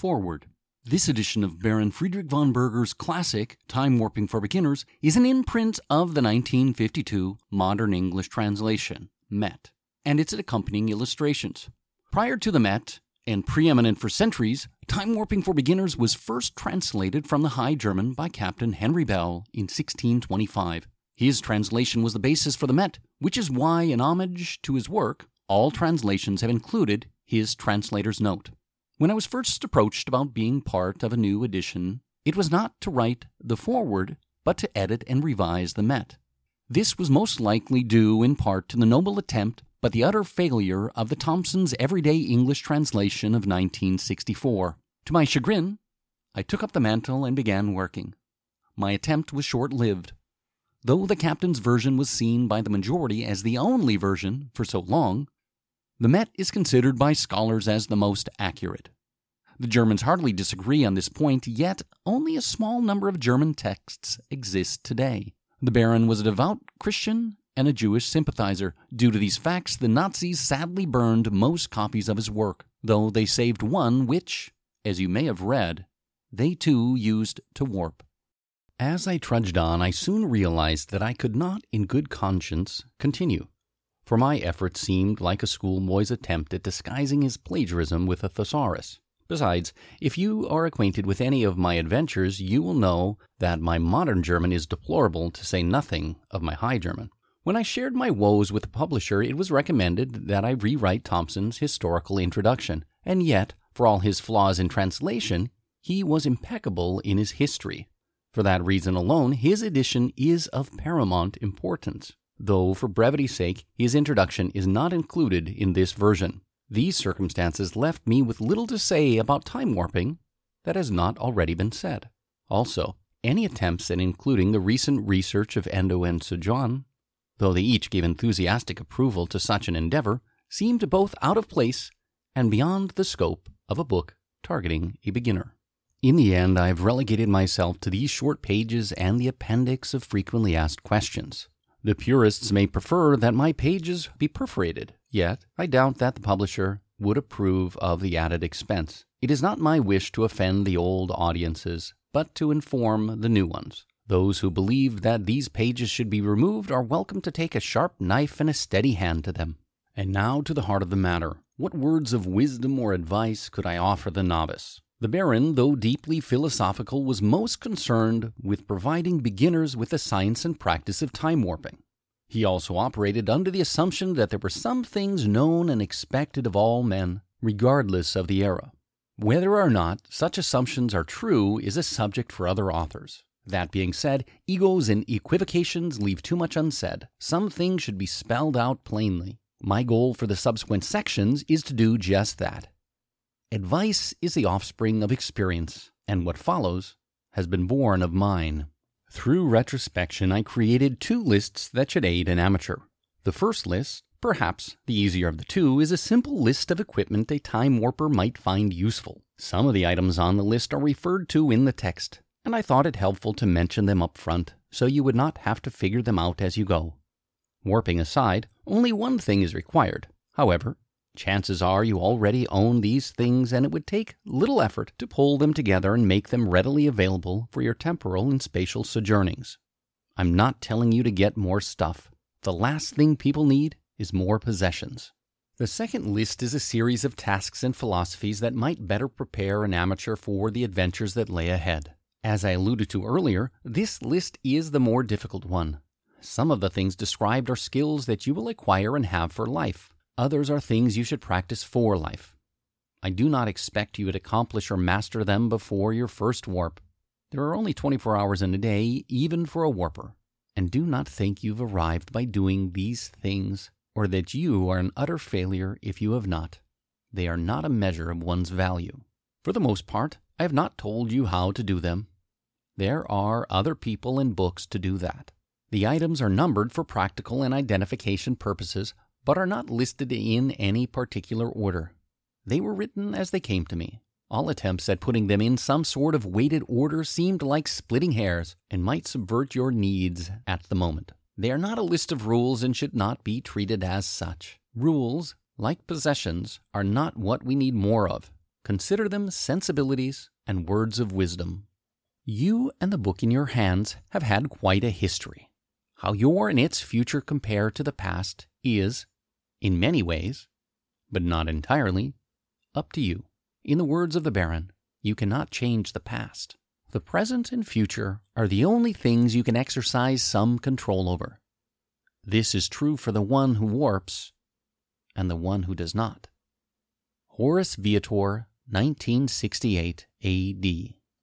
Forward. This edition of Baron Friedrich von Berger's classic, Time Warping for Beginners, is an imprint of the 1952 Modern English Translation, Met, and its accompanying illustrations. Prior to the Met, and preeminent for centuries, Time Warping for Beginners was first translated from the High German by Captain Henry Bell in 1625. His translation was the basis for the Met, which is why, in homage to his work, all translations have included his translator's note. When I was first approached about being part of a new edition, it was not to write the foreword, but to edit and revise the Met. This was most likely due in part to the noble attempt but the utter failure of the Thompson's Everyday English translation of 1964. To my chagrin, I took up the mantle and began working. My attempt was short lived. Though the captain's version was seen by the majority as the only version for so long, the Met is considered by scholars as the most accurate. The Germans hardly disagree on this point, yet only a small number of German texts exist today. The Baron was a devout Christian and a Jewish sympathizer. Due to these facts, the Nazis sadly burned most copies of his work, though they saved one which, as you may have read, they too used to warp. As I trudged on, I soon realized that I could not, in good conscience, continue for my effort seemed like a schoolboy's attempt at disguising his plagiarism with a thesaurus. Besides, if you are acquainted with any of my adventures, you will know that my modern German is deplorable, to say nothing of my High German. When I shared my woes with the publisher, it was recommended that I rewrite Thompson's historical introduction, and yet, for all his flaws in translation, he was impeccable in his history. For that reason alone, his edition is of paramount importance though for brevity's sake his introduction is not included in this version. These circumstances left me with little to say about time warping that has not already been said. Also, any attempts at including the recent research of Endo and Sojourn, though they each gave enthusiastic approval to such an endeavor, seemed both out of place and beyond the scope of a book targeting a beginner. In the end, I have relegated myself to these short pages and the appendix of frequently asked questions. The purists may prefer that my pages be perforated, yet I doubt that the publisher would approve of the added expense. It is not my wish to offend the old audiences, but to inform the new ones. Those who believe that these pages should be removed are welcome to take a sharp knife and a steady hand to them. And now to the heart of the matter. What words of wisdom or advice could I offer the novice? The Baron, though deeply philosophical, was most concerned with providing beginners with the science and practice of time warping. He also operated under the assumption that there were some things known and expected of all men, regardless of the era. Whether or not such assumptions are true is a subject for other authors. That being said, egos and equivocations leave too much unsaid. Some things should be spelled out plainly. My goal for the subsequent sections is to do just that Advice is the offspring of experience, and what follows has been born of mine. Through retrospection, I created two lists that should aid an amateur. The first list, perhaps the easier of the two, is a simple list of equipment a time warper might find useful. Some of the items on the list are referred to in the text, and I thought it helpful to mention them up front so you would not have to figure them out as you go. Warping aside, only one thing is required. However, Chances are you already own these things, and it would take little effort to pull them together and make them readily available for your temporal and spatial sojournings. I'm not telling you to get more stuff. The last thing people need is more possessions. The second list is a series of tasks and philosophies that might better prepare an amateur for the adventures that lay ahead. As I alluded to earlier, this list is the more difficult one. Some of the things described are skills that you will acquire and have for life. Others are things you should practice for life. I do not expect you to accomplish or master them before your first warp. There are only 24 hours in a day, even for a warper. And do not think you've arrived by doing these things, or that you are an utter failure if you have not. They are not a measure of one's value. For the most part, I have not told you how to do them. There are other people and books to do that. The items are numbered for practical and identification purposes but are not listed in any particular order. They were written as they came to me. All attempts at putting them in some sort of weighted order seemed like splitting hairs and might subvert your needs at the moment. They are not a list of rules and should not be treated as such. Rules, like possessions, are not what we need more of. Consider them sensibilities and words of wisdom. You and the book in your hands have had quite a history. How your and its future compare to the past is, in many ways, but not entirely, up to you. In the words of the Baron, you cannot change the past. The present and future are the only things you can exercise some control over. This is true for the one who warps and the one who does not. Horace Viator, 1968 AD.